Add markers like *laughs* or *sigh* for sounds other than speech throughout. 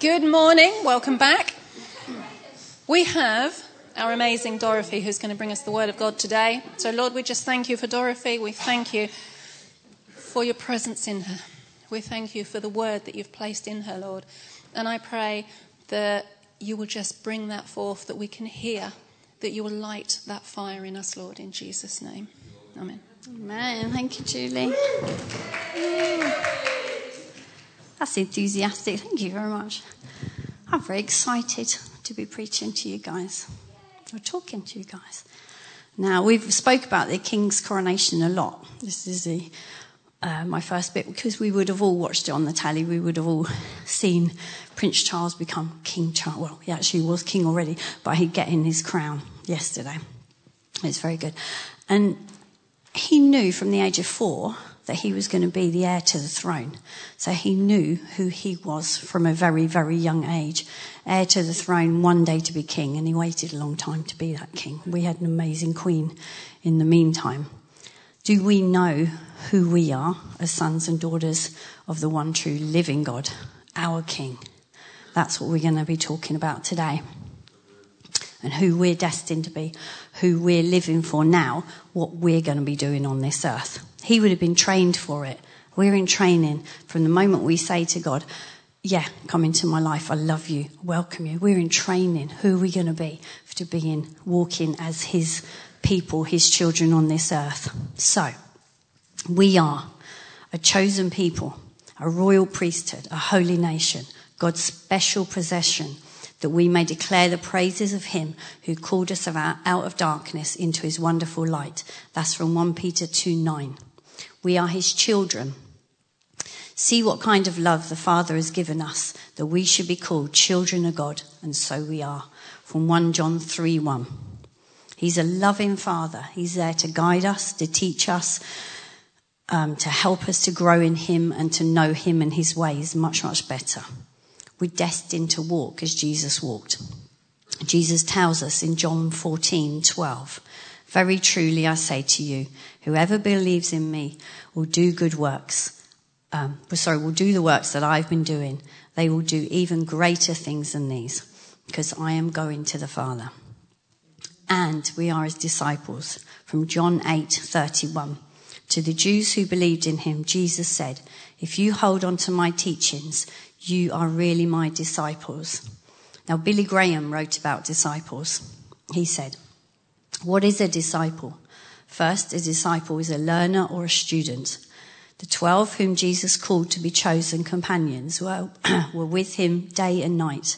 Good morning, welcome back. We have our amazing Dorothy who's going to bring us the Word of God today. So, Lord, we just thank you for Dorothy. We thank you for your presence in her. We thank you for the Word that you've placed in her, Lord. And I pray that you will just bring that forth, that we can hear, that you will light that fire in us, Lord, in Jesus' name. Amen. Amen. Thank you, Julie. That's enthusiastic. Thank you very much. I'm very excited to be preaching to you guys, or talking to you guys. Now we've spoke about the king's coronation a lot. This is the, uh, my first bit because we would have all watched it on the tally. We would have all seen Prince Charles become King Charles. Well, he actually was king already, but he'd get in his crown yesterday. It's very good, and he knew from the age of four that he was going to be the heir to the throne. So he knew who he was from a very, very young age. Heir to the throne, one day to be king, and he waited a long time to be that king. We had an amazing queen in the meantime. Do we know who we are as sons and daughters of the one true living God, our king? That's what we're going to be talking about today and who we're destined to be, who we're living for now, what we're going to be doing on this earth. He would have been trained for it. We're in training from the moment we say to God, yeah, come into my life. I love you. Welcome you. We're in training. Who are we going to be to be in walking as his people, his children on this earth? So we are a chosen people, a royal priesthood, a holy nation, God's special possession that we may declare the praises of him who called us out of darkness into his wonderful light. That's from 1 Peter 2 9. We are his children. See what kind of love the Father has given us, that we should be called children of God, and so we are. From 1 John 3 1. He's a loving Father. He's there to guide us, to teach us, um, to help us to grow in Him and to know Him and His ways much, much better. We're destined to walk as Jesus walked. Jesus tells us in John 14 12. Very truly I say to you, whoever believes in me will do good works. Um, sorry, will do the works that I've been doing. They will do even greater things than these because I am going to the Father. And we are his disciples. From John 8 31. To the Jews who believed in him, Jesus said, If you hold on to my teachings, you are really my disciples. Now, Billy Graham wrote about disciples. He said, what is a disciple? First, a disciple is a learner or a student. The twelve whom Jesus called to be chosen companions were, *clears throat* were with him day and night.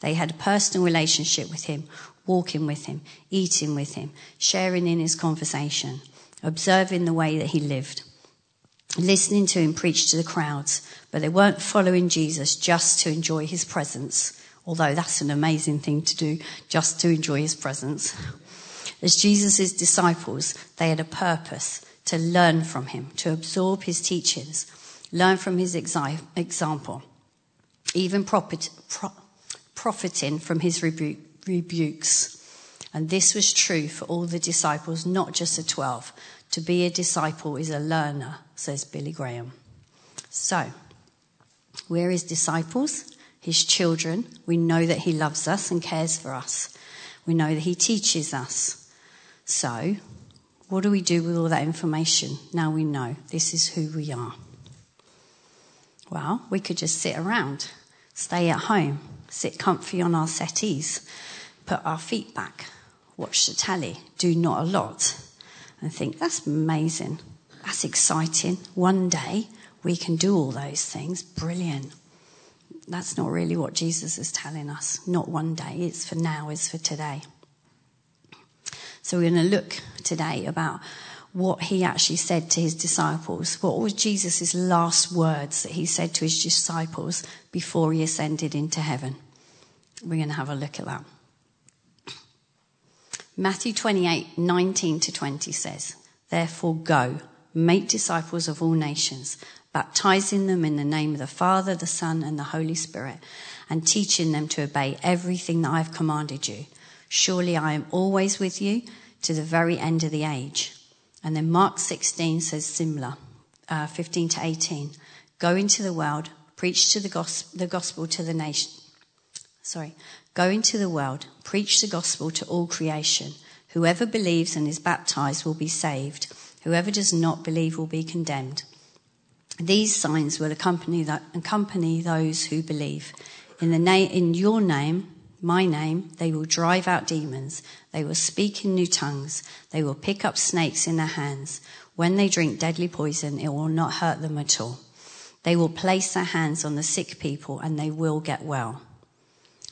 They had a personal relationship with him, walking with him, eating with him, sharing in his conversation, observing the way that he lived, listening to him preach to the crowds. But they weren't following Jesus just to enjoy his presence, although that's an amazing thing to do, just to enjoy his presence. As Jesus' disciples, they had a purpose to learn from him, to absorb his teachings, learn from his example, even profiting from his rebu- rebukes. And this was true for all the disciples, not just the 12. To be a disciple is a learner, says Billy Graham. So, we're his disciples, his children. We know that he loves us and cares for us. We know that he teaches us. So, what do we do with all that information now we know this is who we are? Well, we could just sit around, stay at home, sit comfy on our settees, put our feet back, watch the telly, do not a lot, and think, that's amazing. That's exciting. One day we can do all those things. Brilliant. That's not really what Jesus is telling us. Not one day. It's for now, it's for today. So we're going to look today about what he actually said to his disciples. What were Jesus' last words that he said to his disciples before he ascended into heaven? We're going to have a look at that. Matthew 28, 19 to 20 says, Therefore go, make disciples of all nations, baptizing them in the name of the Father, the Son, and the Holy Spirit, and teaching them to obey everything that I've commanded you. Surely I am always with you to the very end of the age. And then Mark 16 says similar, uh, 15 to 18. Go into the world, preach to the gospel, the gospel to the nation, sorry, go into the world, preach the gospel to all creation. Whoever believes and is baptized will be saved. Whoever does not believe will be condemned. These signs will accompany, that, accompany those who believe. In, the na- in your name, my name, they will drive out demons. They will speak in new tongues. They will pick up snakes in their hands. When they drink deadly poison, it will not hurt them at all. They will place their hands on the sick people and they will get well.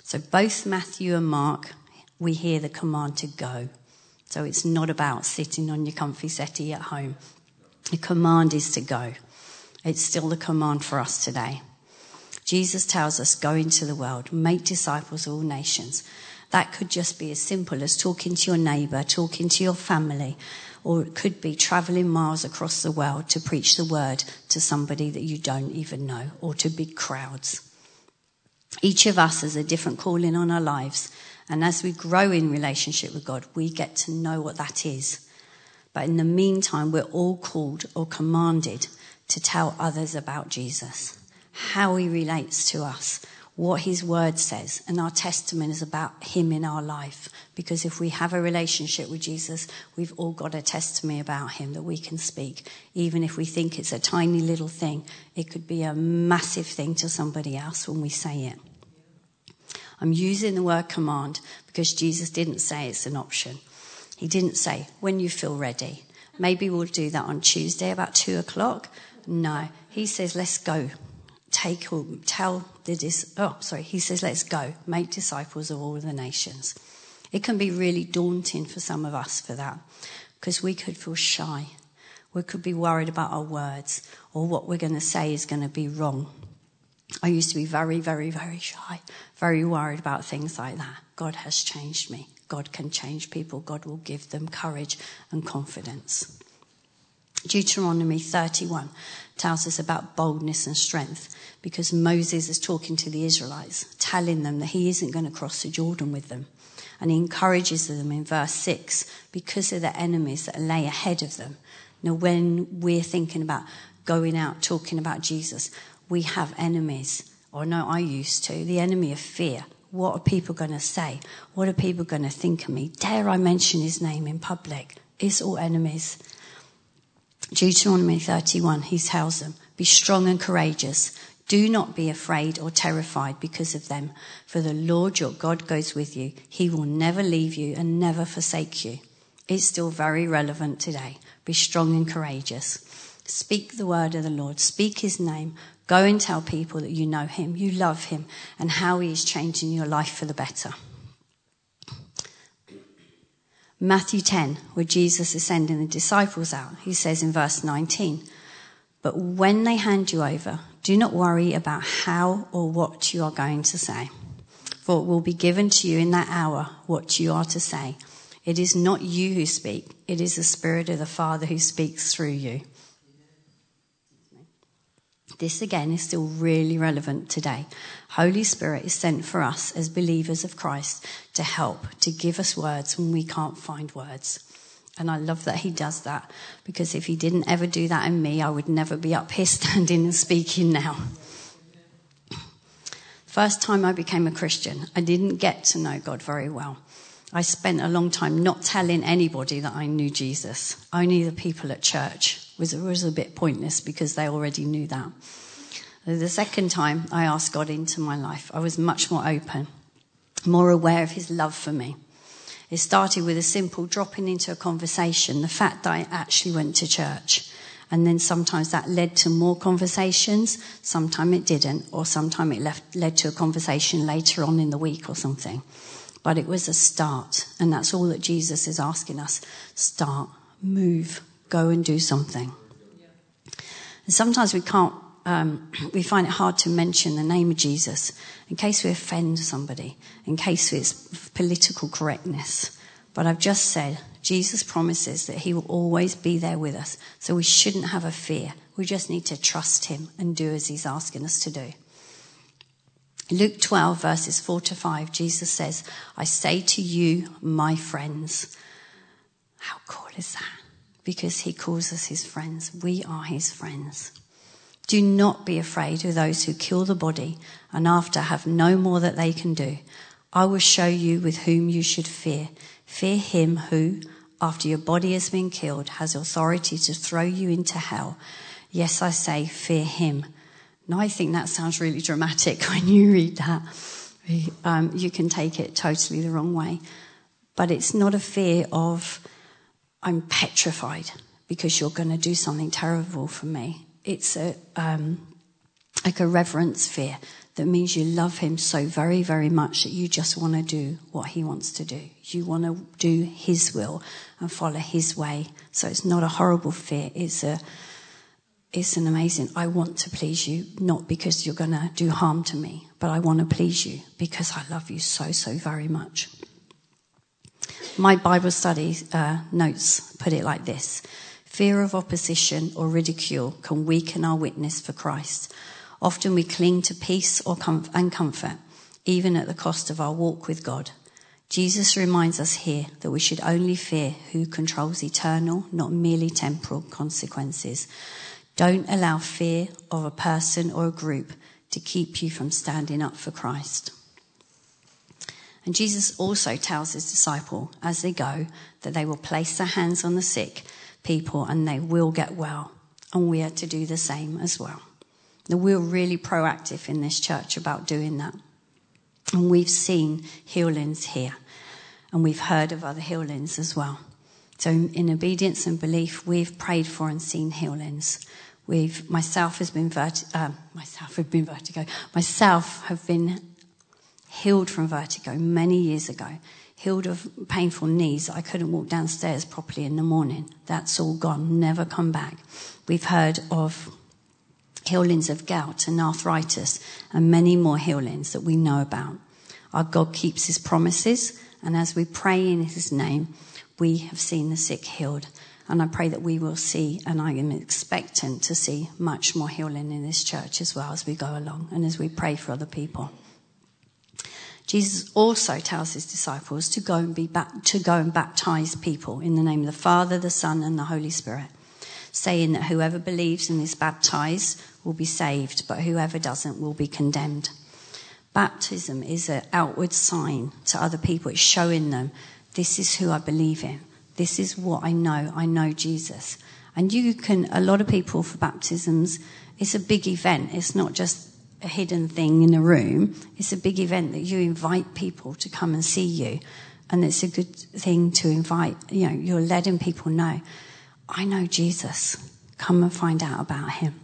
So both Matthew and Mark, we hear the command to go. So it's not about sitting on your comfy settee at home. The command is to go. It's still the command for us today. Jesus tells us, go into the world, make disciples of all nations. That could just be as simple as talking to your neighbor, talking to your family, or it could be traveling miles across the world to preach the word to somebody that you don't even know, or to big crowds. Each of us has a different calling on our lives, and as we grow in relationship with God, we get to know what that is. But in the meantime, we're all called or commanded to tell others about Jesus, how he relates to us, what his word says, and our testimony is about him in our life. Because if we have a relationship with Jesus, we've all got a testimony about him that we can speak. Even if we think it's a tiny little thing, it could be a massive thing to somebody else when we say it. I'm using the word command because Jesus didn't say it's an option. He didn't say, when you feel ready. Maybe we'll do that on Tuesday about two o'clock. No. He says, let's go take or tell the dis- oh sorry he says let's go. Make disciples of all the nations. It can be really daunting for some of us for that because we could feel shy. We could be worried about our words or what we're going to say is going to be wrong. I used to be very very very shy very worried about things like that. God has changed me. God can change people. God will give them courage and confidence. Deuteronomy 31 tells us about boldness and strength because Moses is talking to the Israelites, telling them that he isn't going to cross the Jordan with them. And he encourages them in verse 6 because of the enemies that lay ahead of them. Now, when we're thinking about going out talking about Jesus, we have enemies, or no, I used to, the enemy of fear. What are people going to say? What are people going to think of me? Dare I mention his name in public? It's all enemies. Deuteronomy 31, he tells them, Be strong and courageous. Do not be afraid or terrified because of them, for the Lord your God goes with you. He will never leave you and never forsake you. It's still very relevant today. Be strong and courageous. Speak the word of the Lord. Speak his name. Go and tell people that you know him, you love him, and how he is changing your life for the better. Matthew 10, where Jesus is sending the disciples out, he says in verse 19, But when they hand you over, do not worry about how or what you are going to say, for it will be given to you in that hour what you are to say. It is not you who speak, it is the Spirit of the Father who speaks through you. This again is still really relevant today. Holy Spirit is sent for us as believers of Christ to help, to give us words when we can't find words. And I love that he does that because if he didn't ever do that in me, I would never be up here *laughs* standing and speaking now. First time I became a Christian, I didn't get to know God very well. I spent a long time not telling anybody that I knew Jesus, only the people at church was, was a bit pointless because they already knew that. The second time I asked God into my life, I was much more open, more aware of his love for me. It started with a simple dropping into a conversation, the fact that I actually went to church. And then sometimes that led to more conversations, sometimes it didn't, or sometimes it left, led to a conversation later on in the week or something. But it was a start, and that's all that Jesus is asking us. Start, move, go and do something. And sometimes we can't, um, *clears throat* we find it hard to mention the name of Jesus in case we offend somebody, in case it's political correctness. But I've just said, Jesus promises that he will always be there with us. So we shouldn't have a fear. We just need to trust him and do as he's asking us to do. Luke 12 verses 4 to 5, Jesus says, I say to you, my friends. How cool is that? Because he calls us his friends. We are his friends. Do not be afraid of those who kill the body and after have no more that they can do. I will show you with whom you should fear. Fear him who, after your body has been killed, has authority to throw you into hell. Yes, I say, fear him. Now, I think that sounds really dramatic *laughs* when you read that. Um, you can take it totally the wrong way. But it's not a fear of, I'm petrified because you're going to do something terrible for me. It's a, um, like a reverence fear that means you love him so very, very much that you just want to do what he wants to do. You want to do his will and follow his way. So it's not a horrible fear. It's a, it's an amazing, I want to please you, not because you're going to do harm to me, but I want to please you because I love you so, so very much. My Bible study uh, notes put it like this Fear of opposition or ridicule can weaken our witness for Christ. Often we cling to peace or com- and comfort, even at the cost of our walk with God. Jesus reminds us here that we should only fear who controls eternal, not merely temporal consequences. Don't allow fear of a person or a group to keep you from standing up for Christ. And Jesus also tells his disciple as they go that they will place their hands on the sick people and they will get well. And we are to do the same as well. Now, we're really proactive in this church about doing that. And we've seen healings here. And we've heard of other healings as well. So, in obedience and belief, we've prayed for and seen healings. We've myself has been verti- uh, myself have been vertigo. Myself have been healed from vertigo many years ago healed of painful knees. I couldn't walk downstairs properly in the morning. That's all gone, never come back. We've heard of healings of gout and arthritis and many more healings that we know about. Our God keeps his promises, and as we pray in his name, we have seen the sick healed. And I pray that we will see, and I am expectant to see much more healing in this church as well as we go along and as we pray for other people. Jesus also tells his disciples to go and be to go and baptize people in the name of the Father, the Son, and the Holy Spirit, saying that whoever believes and is baptized will be saved, but whoever doesn't will be condemned. Baptism is an outward sign to other people. It's showing them this is who I believe in. This is what I know. I know Jesus. And you can, a lot of people for baptisms, it's a big event. It's not just a hidden thing in a room. It's a big event that you invite people to come and see you. And it's a good thing to invite, you know, you're letting people know, I know Jesus. Come and find out about him.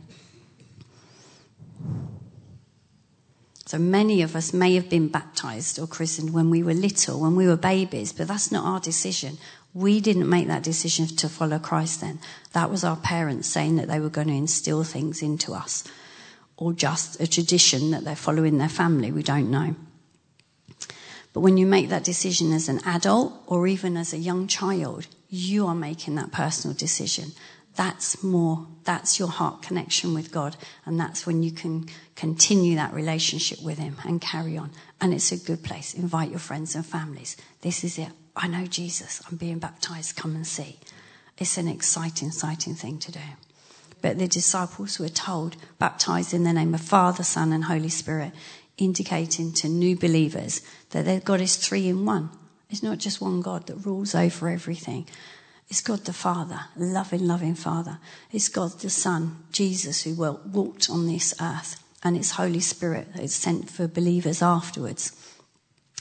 So many of us may have been baptized or christened when we were little, when we were babies, but that's not our decision. We didn't make that decision to follow Christ then. That was our parents saying that they were going to instill things into us or just a tradition that they're following their family. We don't know. But when you make that decision as an adult or even as a young child, you are making that personal decision. That's more, that's your heart connection with God. And that's when you can continue that relationship with Him and carry on. And it's a good place. Invite your friends and families. This is it. I know Jesus. I'm being baptized. Come and see. It's an exciting, exciting thing to do. But the disciples were told, baptized in the name of Father, Son, and Holy Spirit, indicating to new believers that their God is three in one. It's not just one God that rules over everything. It's God the Father, loving, loving Father. It's God the Son, Jesus, who walked on this earth. And it's Holy Spirit that is sent for believers afterwards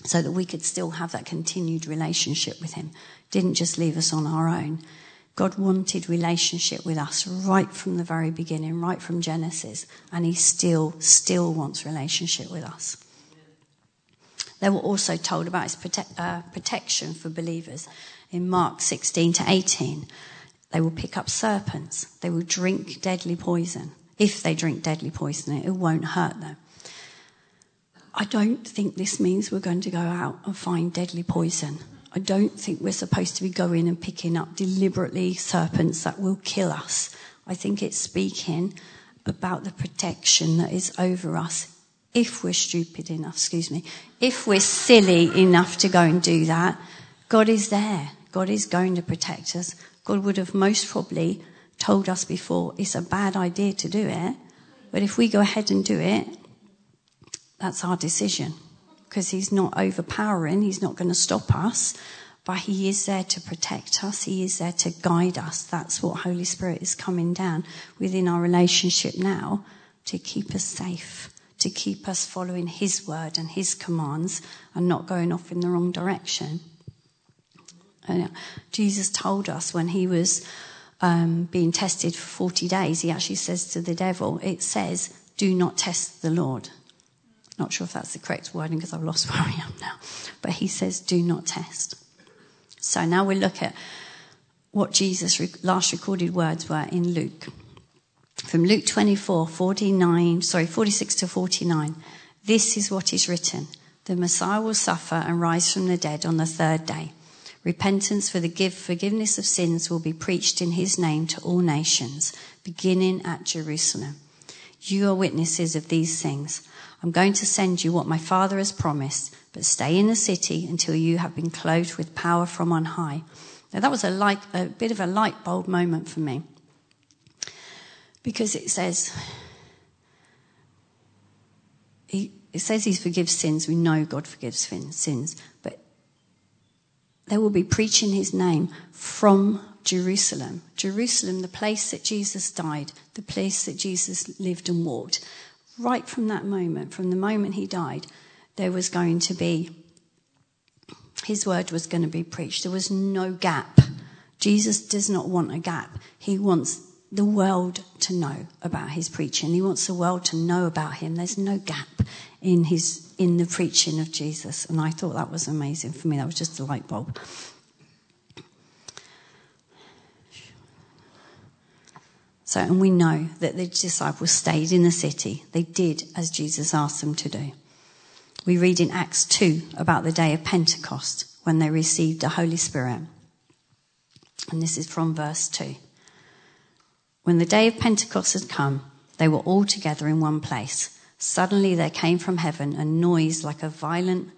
so that we could still have that continued relationship with Him. Didn't just leave us on our own. God wanted relationship with us right from the very beginning, right from Genesis, and He still, still wants relationship with us. They were also told about His prote- uh, protection for believers in Mark 16 to 18. They will pick up serpents. They will drink deadly poison. If they drink deadly poison, it won't hurt them. I don't think this means we're going to go out and find deadly poison. I don't think we're supposed to be going and picking up deliberately serpents that will kill us. I think it's speaking about the protection that is over us if we're stupid enough, excuse me, if we're silly enough to go and do that, God is there. God is going to protect us. God would have most probably told us before it's a bad idea to do it, But if we go ahead and do it, that's our decision because he's not overpowering, he's not going to stop us, but he is there to protect us, he is there to guide us. That's what Holy Spirit is coming down within our relationship now to keep us safe, to keep us following his word and his commands and not going off in the wrong direction. And Jesus told us when he was um, being tested for 40 days, he actually says to the devil, it says, do not test the Lord. Not sure if that's the correct wording because I've lost *laughs* where I am now. But he says, do not test. So now we look at what Jesus' last recorded words were in Luke. From Luke 24, 49, sorry, 46 to 49. This is what is written. The Messiah will suffer and rise from the dead on the third day. Repentance for the give, forgiveness of sins will be preached in his name to all nations, beginning at Jerusalem. You are witnesses of these things. I'm going to send you what my Father has promised, but stay in the city until you have been clothed with power from on high. Now, that was a, light, a bit of a light bulb moment for me because it says, he, it says he forgives sins. We know God forgives sins, but they will be preaching his name from Jerusalem. Jerusalem, the place that Jesus died, the place that Jesus lived and walked right from that moment, from the moment he died, there was going to be, his word was going to be preached. There was no gap. Jesus does not want a gap. He wants the world to know about his preaching. He wants the world to know about him. There's no gap in his, in the preaching of Jesus. And I thought that was amazing for me. That was just a light bulb. So, and we know that the disciples stayed in the city. They did as Jesus asked them to do. We read in Acts 2 about the day of Pentecost when they received the Holy Spirit. And this is from verse 2. When the day of Pentecost had come, they were all together in one place. Suddenly there came from heaven a noise like a violent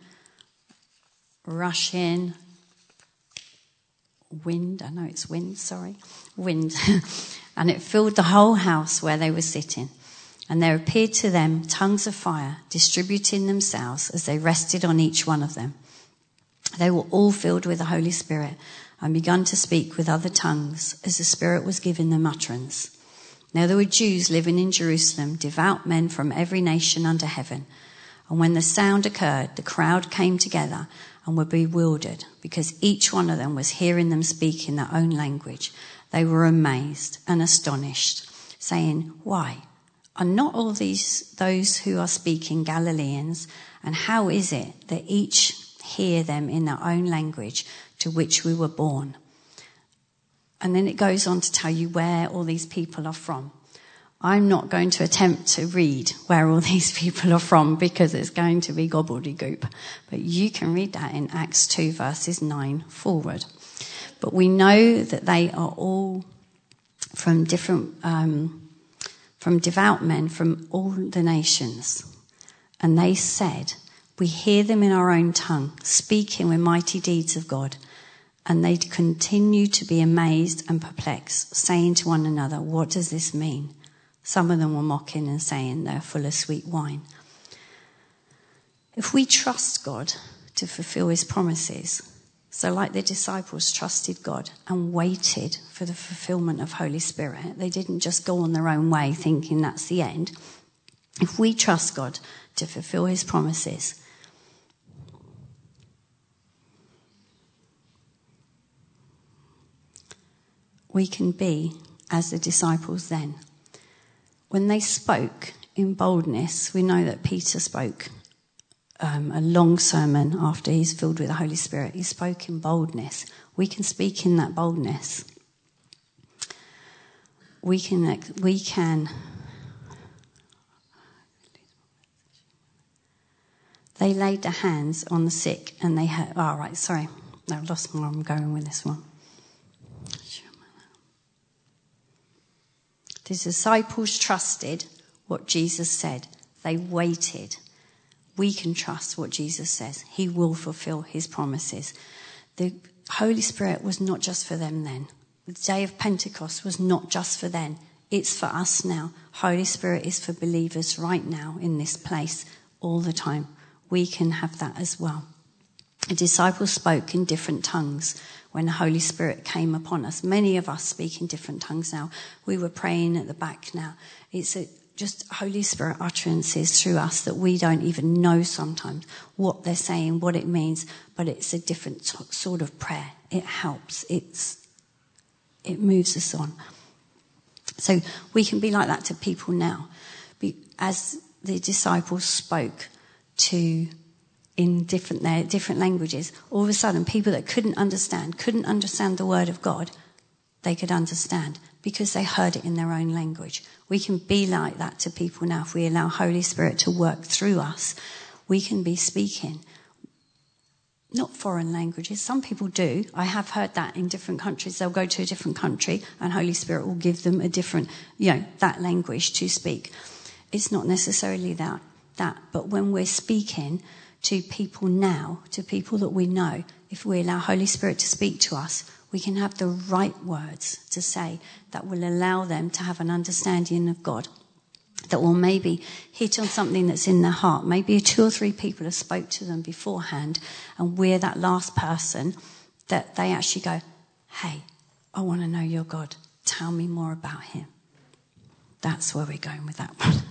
rushing wind. I know it's wind, sorry. Wind. *laughs* and it filled the whole house where they were sitting. And there appeared to them tongues of fire distributing themselves as they rested on each one of them. They were all filled with the Holy Spirit and began to speak with other tongues as the Spirit was giving them utterance. Now there were Jews living in Jerusalem, devout men from every nation under heaven. And when the sound occurred, the crowd came together and were bewildered because each one of them was hearing them speak in their own language. They were amazed and astonished, saying, Why? Are not all these those who are speaking Galileans? And how is it that each hear them in their own language to which we were born? And then it goes on to tell you where all these people are from. I'm not going to attempt to read where all *laughs* these people are from because it's going to be gobbledygook. But you can read that in Acts 2 verses 9 forward. But we know that they are all from different, um, from devout men from all the nations. And they said, We hear them in our own tongue, speaking with mighty deeds of God. And they continue to be amazed and perplexed, saying to one another, What does this mean? Some of them were mocking and saying they're full of sweet wine. If we trust God to fulfill his promises, so, like the disciples trusted God and waited for the fulfillment of Holy Spirit, they didn't just go on their own way thinking that's the end. If we trust God to fulfill his promises, we can be as the disciples then. When they spoke in boldness, we know that Peter spoke um, a long sermon after he's filled with the Holy Spirit. He spoke in boldness. We can speak in that boldness. We can, we can. They laid their hands on the sick and they had. Oh, right, sorry. I lost where I'm going with this one. The disciples trusted what Jesus said. They waited we can trust what Jesus says. He will fulfill his promises. The Holy Spirit was not just for them then. The day of Pentecost was not just for them. It's for us now. Holy Spirit is for believers right now in this place all the time. We can have that as well. The disciples spoke in different tongues when the Holy Spirit came upon us. Many of us speak in different tongues now. We were praying at the back now. It's a, just Holy Spirit utterances through us that we don't even know sometimes what they're saying, what it means, but it's a different sort of prayer. It helps. It's, it moves us on. So we can be like that to people now. As the disciples spoke to in different their different languages, all of a sudden people that couldn't understand, couldn't understand the word of God, they could understand because they heard it in their own language. We can be like that to people now if we allow Holy Spirit to work through us. We can be speaking not foreign languages. Some people do. I have heard that in different countries. They'll go to a different country and Holy Spirit will give them a different, you know, that language to speak. It's not necessarily that, that, but when we're speaking, to people now, to people that we know, if we allow Holy Spirit to speak to us, we can have the right words to say that will allow them to have an understanding of God. That will maybe hit on something that's in their heart. Maybe two or three people have spoke to them beforehand, and we're that last person that they actually go, "Hey, I want to know your God. Tell me more about Him." That's where we're going with that one. *laughs*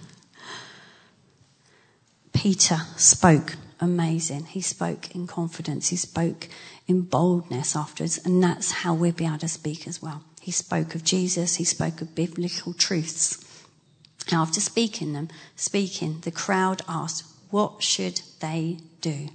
Peter spoke amazing. He spoke in confidence. He spoke in boldness afterwards. And that's how we'll be able to speak as well. He spoke of Jesus. He spoke of biblical truths. after speaking them, speaking, the crowd asked, what should they do?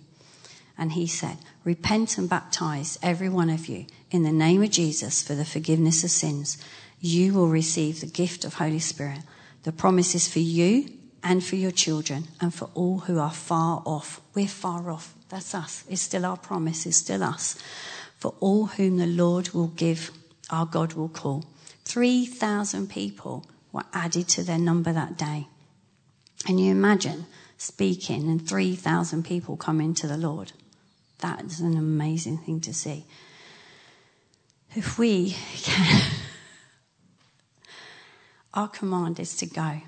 And he said, repent and baptize every one of you in the name of Jesus for the forgiveness of sins. You will receive the gift of Holy Spirit. The promise is for you and for your children and for all who are far off. We're far off. That's us. It's still our promise. It's still us. For all whom the Lord will give, our God will call. 3,000 people were added to their number that day. And you imagine speaking and 3,000 people coming to the Lord. That is an amazing thing to see. If we *laughs* can, our command is to go.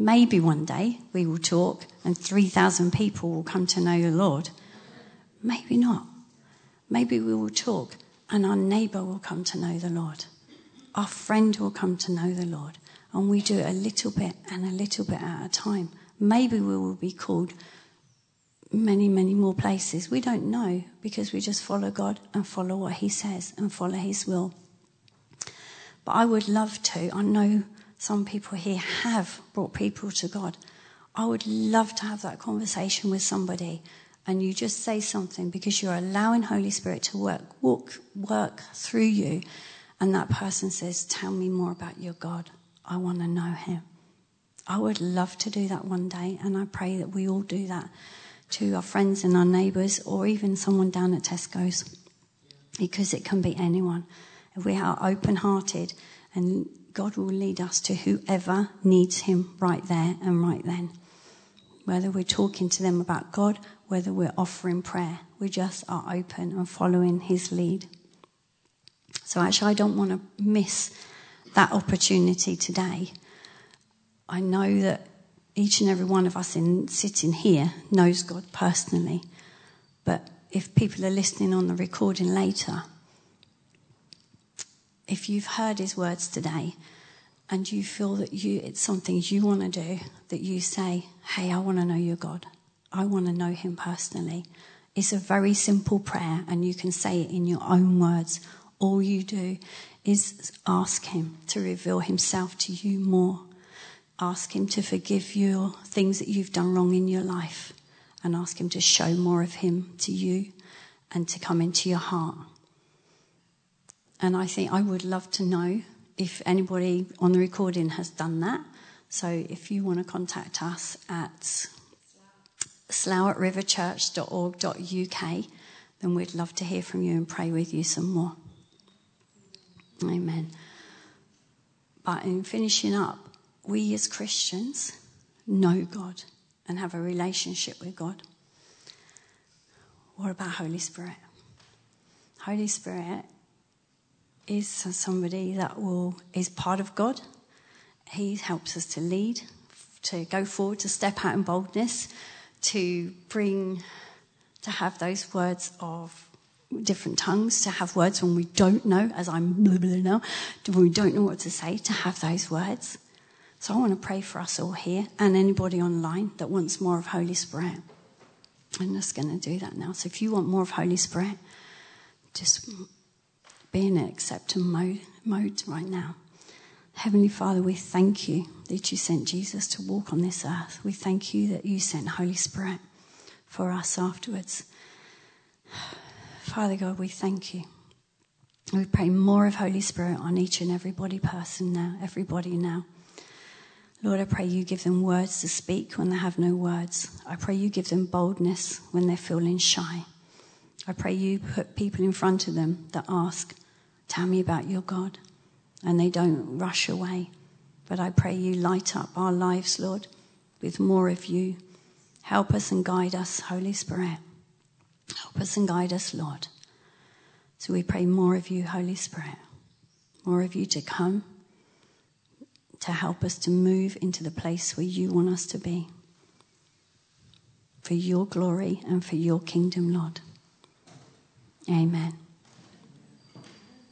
Maybe one day we will talk and 3,000 people will come to know the Lord. Maybe not. Maybe we will talk and our neighbor will come to know the Lord. Our friend will come to know the Lord. And we do it a little bit and a little bit at a time. Maybe we will be called many, many more places. We don't know because we just follow God and follow what He says and follow His will. But I would love to. I know some people here have brought people to God. I would love to have that conversation with somebody and you just say something because you're allowing Holy Spirit to work, walk, work through you. And that person says, tell me more about your God. I want to know him. I would love to do that one day. And I pray that we all do that to our friends and our neighbours or even someone down at Tesco's because it can be anyone. If we are open hearted and God will lead us to whoever needs Him right there and right then. Whether we're talking to them about God, whether we're offering prayer, we just are open and following His lead. So actually, I don't want to miss that opportunity today. I know that each and every one of us in sitting here knows God personally, but if people are listening on the recording later, if you've heard his words today and you feel that you, it's something you want to do, that you say, Hey, I want to know your God. I want to know him personally. It's a very simple prayer and you can say it in your own words. All you do is ask him to reveal himself to you more. Ask him to forgive you things that you've done wrong in your life and ask him to show more of him to you and to come into your heart. And I think I would love to know if anybody on the recording has done that. So if you want to contact us at slough at riverchurch.org.uk, then we'd love to hear from you and pray with you some more. Amen. But in finishing up, we as Christians know God and have a relationship with God. What about Holy Spirit? Holy Spirit is somebody that will is part of God He helps us to lead, to go forward, to step out in boldness, to bring, to have those words of different tongues, to have words when we don't know, as I'm *laughs* blah blah now, when we don't know what to say, to have those words. So I want to pray for us all here and anybody online that wants more of Holy Spirit. I'm just going to do that now. So if you want more of Holy Spirit, just be in acceptance mode, mode right now. Heavenly Father, we thank you that you sent Jesus to walk on this earth. We thank you that you sent Holy Spirit for us afterwards. Father God, we thank you. We pray more of Holy Spirit on each and every body person now, everybody now. Lord, I pray you give them words to speak when they have no words. I pray you give them boldness when they're feeling shy. I pray you put people in front of them that ask, Tell me about your God. And they don't rush away. But I pray you light up our lives, Lord, with more of you. Help us and guide us, Holy Spirit. Help us and guide us, Lord. So we pray more of you, Holy Spirit. More of you to come to help us to move into the place where you want us to be. For your glory and for your kingdom, Lord. Amen.